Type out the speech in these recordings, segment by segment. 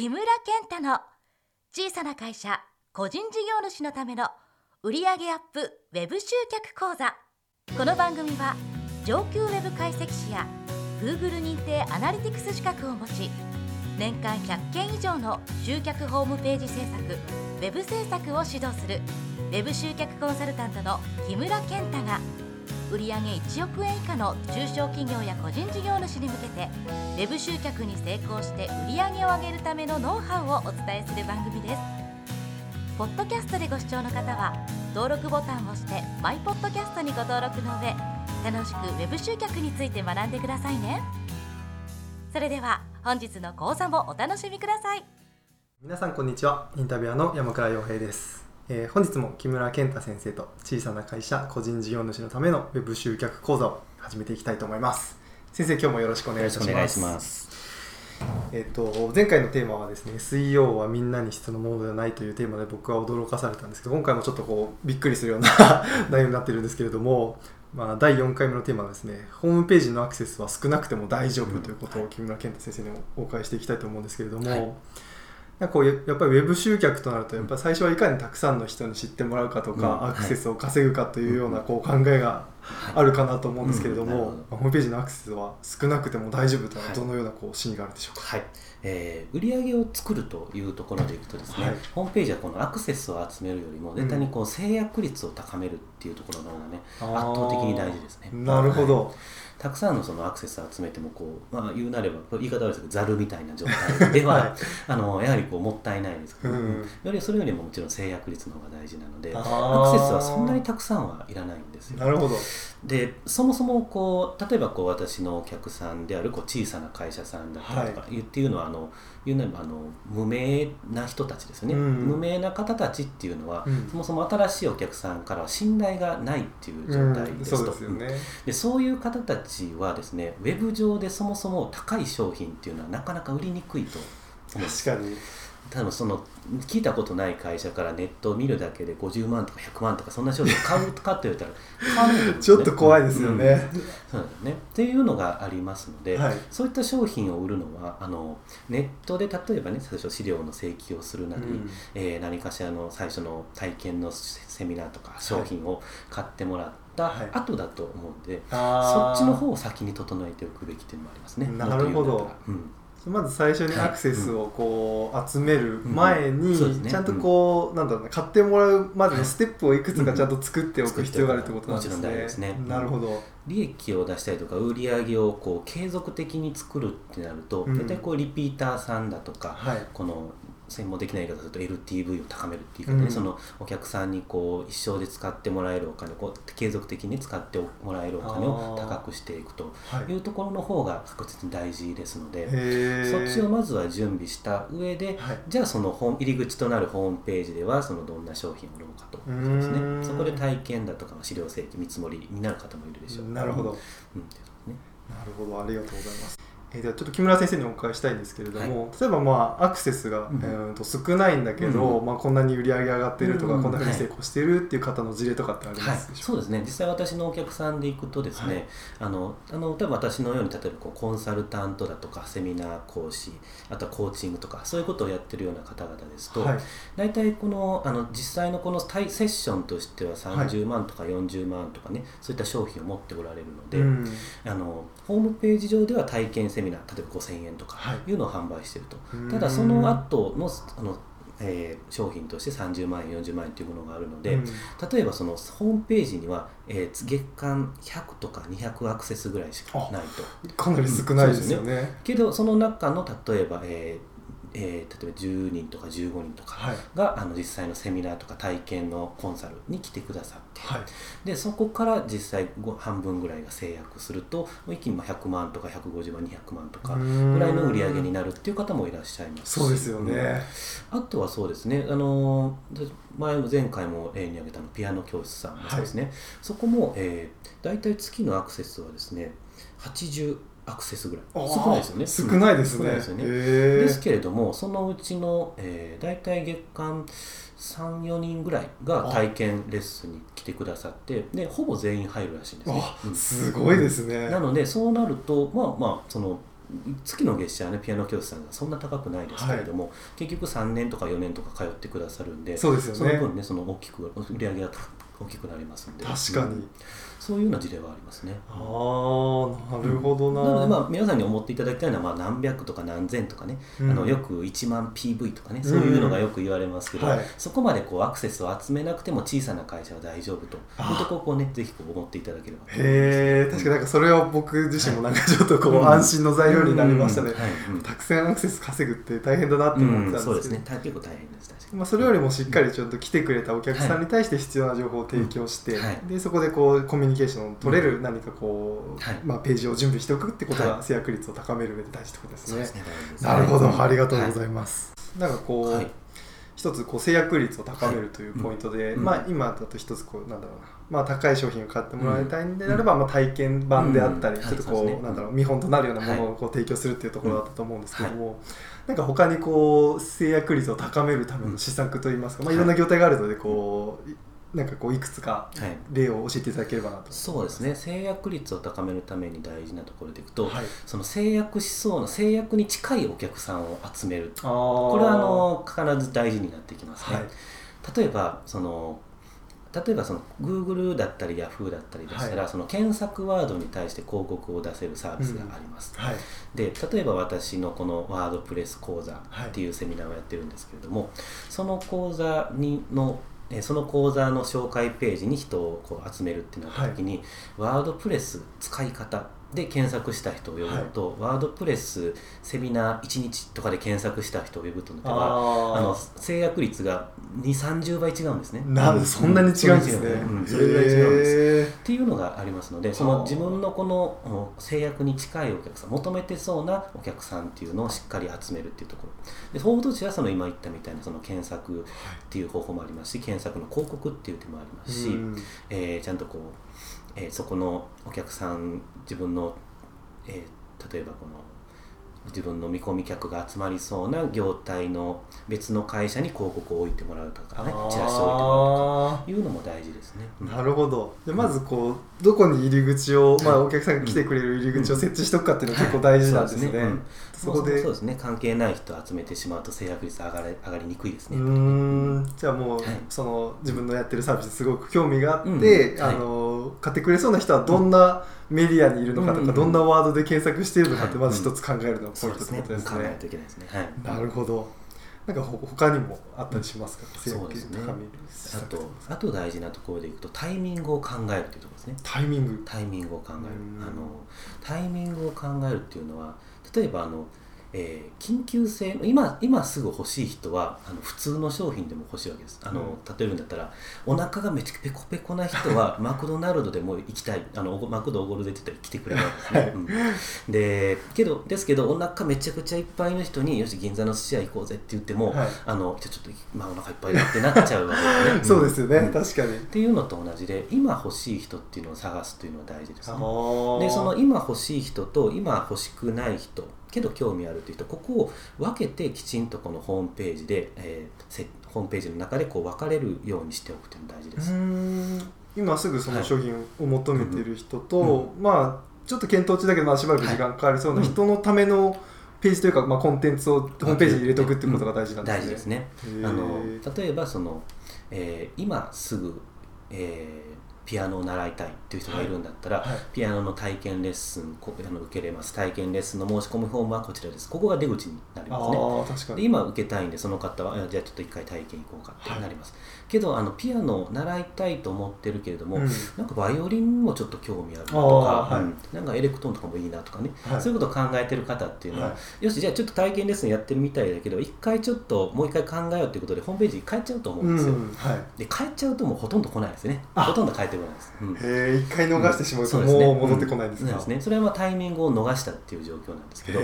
木村健太の小さな会社個人事業主のための売上アップウェブ集客講座。この番組は上級ウェブ解析士や Google 認定アナリティクス資格を持ち年間100件以上の集客ホームページ制作ウェブ制作を指導するウェブ集客コンサルタントの木村健太が売上1億円以下の中小企業や個人事業主に向けてウェブ集客に成功して売上を上げるためのノウハウをお伝えする番組です。ポッドキャストでご視聴の方は登録ボタンを押してマイポッドキャストにご登録の上楽しくウェブ集客について学んでくださいね。それでは本日の講座もお楽しみください。皆さんこんにちは。インタビュアーの山倉洋平です、えー本日も木村健太先生と小さな会社個人事業主のためのウェブ集客講座を始めていきたいと思います。先生今日もよろしくお願いします。えっと前回のテーマはですね SEO はみんなに必要なものではないというテーマで僕は驚かされたんですけど今回もちょっとこうびっくりするような 内容になってるんですけれどもまあ、第4回目のテーマはですねホームページのアクセスは少なくても大丈夫ということを木村健太先生にお伺いしていきたいと思うんですけれども、はいなんかこうややっぱりウェブ集客となるとやっぱり最初はいかにたくさんの人に知ってもらうかとか、うん。アクセスを稼ぐかというようなこう考えがあるかなと思うんですけれども、ホームページのアクセスは少なくても大丈夫というのはどのようなこう真意があるでしょうか、はい、えー、売上を作るというところでいくとですね、はい。ホームページはこのアクセスを集めるよりも絶対にこう制約率を高めるっていうところの方がね、圧倒的に大事ですね。なるほど、はいたくさんのそのアクセスを集めてもこう、まあ、言うなれば言い方悪いですけどざるみたいな状態では、はい。あのやはりこうもったいないですけど、うん。よりそれよりももちろん制約率の方が大事なのでアクセスはそんなにたくさんはいらないんですよ。なるほど。でそもそもこう例えばこう私のお客さんであるこう小さな会社さんだったりとか、い。うっていうのはあの言うなればあの無名な人たちですよね、うん。無名な方たちっていうのは、うん。そもそも新しいお客さんからは信頼がないっていう状態うんですと、そうでね、でそういう方たちはですねウェブ上でそもそも高い商品っていうのはなかなか売りにくいと確かに多分その聞いたことない会社からネットを見るだけで50万とか100万とかそんな商品 買うかって言われたら買わないと思うんですちょっと怖いですよね、うん。そうですね。っていうのがありますので、はい。そういった商品を売るのはあのネットで例えばね最初資料の請求をするなり、うん。えー何かしらの最初の体験のセセミナーとか商品を買ってもらったはい。後だと思うんで、そっちの方を先に整えておくべきっていうのもありますね。なるほど。うんまず最初にアクセスをこう集める前にちゃんとこうなんだろうな買ってもらうまでのステップをいくつかちゃんと作っておく必要があるってことなんですもちろん大事ですね。ね。なるほど。利益を出したりとか売り上げをこう継続的に作るってなると、うん。大体こうリピーターさんだとか、はい。この専門的な言い方すると LTV を高めるっていうかね、うん。そのお客さんにこう一生で使ってもらえるお金こう継続的に使ってもらえるお金を高くしていくとはい。いうところの方が確実に大事ですので、へー。そっちをまずは準備した上で、はい。じゃあその本入り口となるホームページではそのどんな商品を売ろうかとですね。そこで体験だとか資料請求見積もりになる方もいるでしょうなるほど。うん。ね。なるほど、ありがとうございます。えーではちょっと木村先生にお伺いしたいんですけれども、例えばまあアクセスが、うん。えーと少ないんだけど、うんまあ、こんなに売り上げ上がってるとか、うんこんなふうに成功してるっていう方の事例とかってありまはい。すで、しょそうですね。実際私のお客さんで行くとですね、はい。あのあの例えば私のように例えばこうコンサルタントだとかセミナー講師あとはコーチングとかそういうことをやってるような方々ですと、はい。大体このあの実際のこの対セッションとしては30万とか40万とかね、そういった商品を持っておられるので、うん。あのホームページ上では体験セミナー例えば5000円とかはい。いうのを販売していると、うん。ただその後のあの、えー商品として30万円40万円というものがあるので、うん。例えばそのホームページには、えー月間100とか200アクセスぐらいしかないと。かなり少ないですよね。けどその中の例えば、えーえー例えば10人とか15人とかはい。が、あの実際のセミナーとか体験のコンサルに来てくださって、はい。でそこから実際ご半分ぐらいが制約すると一気にまあ100万とか150万200万とかぐらいの売り上げになるっていう方もいらっしゃいますし。そうですよね。あとはそうですね、あので前も前回も例に挙げたのピアノ教室さんもそうですね、そこも、えー、大体月のアクセスはですね80アクセスぐらい。少ないですよね。少ないですね。ですよね。ですけれどもそのうちの、えー、大体月間34人ぐらいが体験レッスンに来てくださってでほぼ全員入るらしいんですね、あうん。すごいですね。なのでそうなるとまあまあその月の月謝はねピアノ教室さんがそんな高くないですけれども、結局3年とか4年とか通ってくださるんでそうですよね。その分ねその大きく売り上げが大きくなりますんで。確かに、うん。そういうような事例はありますね。ああなるほどな、なのでまあ皆さんに思っていただきたいのはまあ何百とか何千とかね、うん。あのよく1万 PV とかね。そういうのがよく言われますけど、うん。はい。そこまでこうアクセスを集めなくても小さな会社は大丈夫と。いうところをこうねぜひこう思っていただければへえ確かになんかそれは僕自身もなんかちょっとこう、うん。安心の材料になりましたね、たくさんアクセス稼ぐって大変だなって思ってたんですけど、うん。そうですね。大結構大変です。確かに。まあ、それよりもしっかりちょっと来てくれたお客さんに対して必要な情報を提供して、うん。はい。でそこでこうコミュニケーションを取れる何かこう、はい。まあ、ページを準備しておくってことはい。が制約率を高める上で大事ってことですね。そうですね。大事ですねなるほど、はいありがとうございます。なんかこう、はい。一つこう制約率を高めるというポイントで、うん。まあ、今だと一つこうなんだろうな、まあ、高い商品を買ってもらいたいんであれば、まあ、体験版であったり、うん。ちょっとこう、なんだろう見本となるようなものをこう提供するっていうところだったと思うんですけども、なんか他にこう制約率を高めるための施策といいますか、まあ、い。ろんな業態があるのでこう、いなんかこういくつかはい。例を教えていただければなと。そうですね。制約率を高めるために大事なところでいくと、はい、その制約しそうな制約に近いお客さんを集める。あここれはあの必ず大事になってきますね、はい。例えばその例えばその Google だったり Yahoo だったりでしたら、はその検索ワードに対して広告を出せるサービスがあります、はい。で例えば私のこのワードプレス講座っていうセミナーをやってるんですけれども、その講座にのえーその講座の紹介ページに人をこう集めるってなった時に、ワードプレス使い方で検索した人を呼ぶのと、ワードプレスセミナー1日とかで検索した人を呼ぶとのではああの制約率が2 3 0倍違うんですね。なうん。そんなに違うんですね、うん。それぐらい違うんです。へっていうのがありますのでその自分のこのお制約に近いお客さん求めてそうなお客さんっていうのをしっかり集めるっていうところ。で報道誌はその今言ったみたいなその検索っていう方法もありますし検索の広告っていう手もありますし、うん。えーちゃんとこう、えーそこのお客さん自分の、えー例えばこの自分の見込み客が集まりそうな業態の別の会社に広告を置いてもらうとかねチラシを置いてもらうとかいうのも大事ですね。うん。なるほど。でまずこうどこに入り口を、まあ、お客さんが来てくれる入り口を設置しとくかっていうのが結構大事なんですね,、はいそうですね。うん。で。そうですね。関係ない人を集めてしまうと制約率上がれ上がりにくいですね。ん。じゃあもう、はい。その自分のやってるサービスすごく興味があって、うん。あの買ってくれそうな人はどんなメディアにいるのかとか、うんどんなワードで検索しているのかってはい。まず一つ考えるのがポイントってそうですね。ことですね。考えないといけないですね。はい。なるほど。なんかほ他にもあったりしますか、制約そうですね。あとあと大事なところでいくとタイミングを考えるというところですね。タイミング。タイミングを考える。うん。あのタイミングを考えるっていうのは例えばあの、えー緊急性今今すぐ欲しい人はあの普通の商品でも欲しいわけです。あの、うん。例えるんだったらお腹がめっちゃペコペコな人は マクドナルドでも行きたい。あのマクドおごるでって言ったら来てくれる。わけですね、はい。うん。でけどですけどお腹めちゃくちゃいっぱいの人によし銀座の寿司屋行こうぜって言っても、はい。あのじゃあちょっと、まあ、お腹いっぱいだってなっちゃうわけで。す ねそうですよね、ん。確かに。っていうのと同じで今欲しい人っていうのを探すというのは大事ですね。あでその今欲しい人と今欲しくない人けど興味あるという人ここを分けてきちんとこのホームページで、えーせホームページの中でこう分かれるようにしておくというのが大事でうす。今すぐそのはい商品を求めている人と、うん。まあちょっと検討中だけど、まあ、しばらく時間かかりそうなはい人のためのページというか、まあ、コンテンツをホームページに入れておくっていうことが大事なんですね。大事ですね。あの例えばその、えー今すぐ、えーピアノを習いたいっていう人がいるんだったら、はい。ピアノの体験レッスンこあの受けれます。体験レッスンの申し込みフォームはこちらです。ここが出口になりあますね。あ確かに。で今受けたいんでその方はあじゃあちょっと一回体験行こうかってなります、けどあのピアノを習いたいと思ってるけれども、うん。なんかバイオリンもちょっと興味あるなとか、うん。なんかエレクトーンとかもいいなとかね、はい。そういうことを考えてる方っていうのは、はよしじゃあちょっと体験レッスンやってるみたいだけど一回ちょっともう一回考えようということでホームページに変えちゃうと思うんですよ、うん。はい。で変えちゃうともうほとんど来ないですね。あ。ほとんど変えてこないです、うん。へえ一回逃してしまうとそうですね。もう戻ってこないんですか、そうですね。それはまあタイミングを逃したっていう状況なんですけど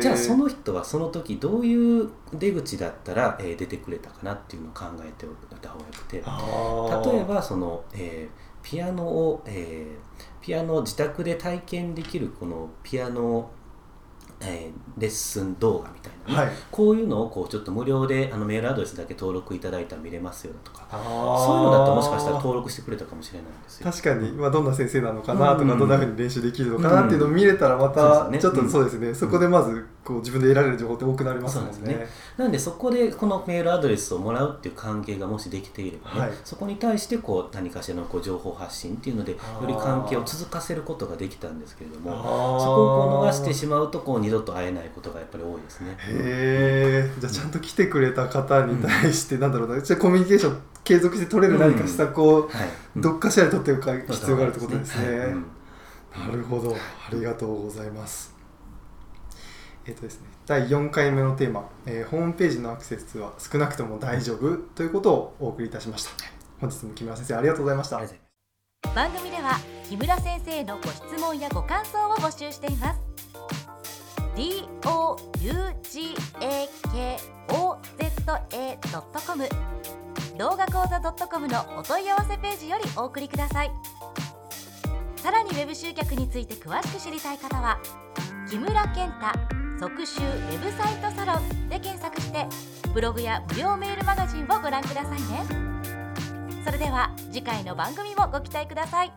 じゃあその人はその時どういう出口だったら、えー出てくれたかなっていうのを考えておいた方がよくて例えばその、えーピアノを、えーピアノを自宅で体験できるこのピアノ、えー、レッスン動画みたいな、はい、こういうのをこうちょっと無料であのメールアドレスだけ登録いただいたら見れますよとか。そういうのだったらもしかしたら登録してくれたかもしれないんですよ。確かに、まあ、どんな先生なのかなとか、うん、どんなふうに練習できるのかなっていうのを見れたらまた、ちょっとそうですね、うん、そこでまずこう自分で得られる情報って多くなりますもんね。ね。なんでそこでこのメールアドレスをもらうっていう関係がもしできていればね、はい、そこに対してこう何かしらのこう情報発信っていうのでより関係を続かせることができたんですけれどもそこをこう逃してしまうとこう二度と会えないことがやっぱり多いですね。へえじゃあちゃんと来てくれた方に対して、うん、なんだろうな。じゃコミュニケーション継続して取れる何か施策を、どっかしらで取っておく必要があるってことですね。なるほど。ありがとうございます。えっ、とですね、第4回目のテーマ、えー、ホームページのアクセスは少なくとも大丈夫ということをお送りいたしました。本日も木村先生ありがとうございました。番組では木村先生のご質問やご感想を募集しています。D o u g a k o z a c o m 動画講座 .com のお問い合わせページよりお送りください。さらにウェブ集客について詳しく知りたい方は木村健太特集ウェブサイトサロンで検索してブログや無料メールマガジンをご覧くださいね。それでは次回の番組もご期待ください。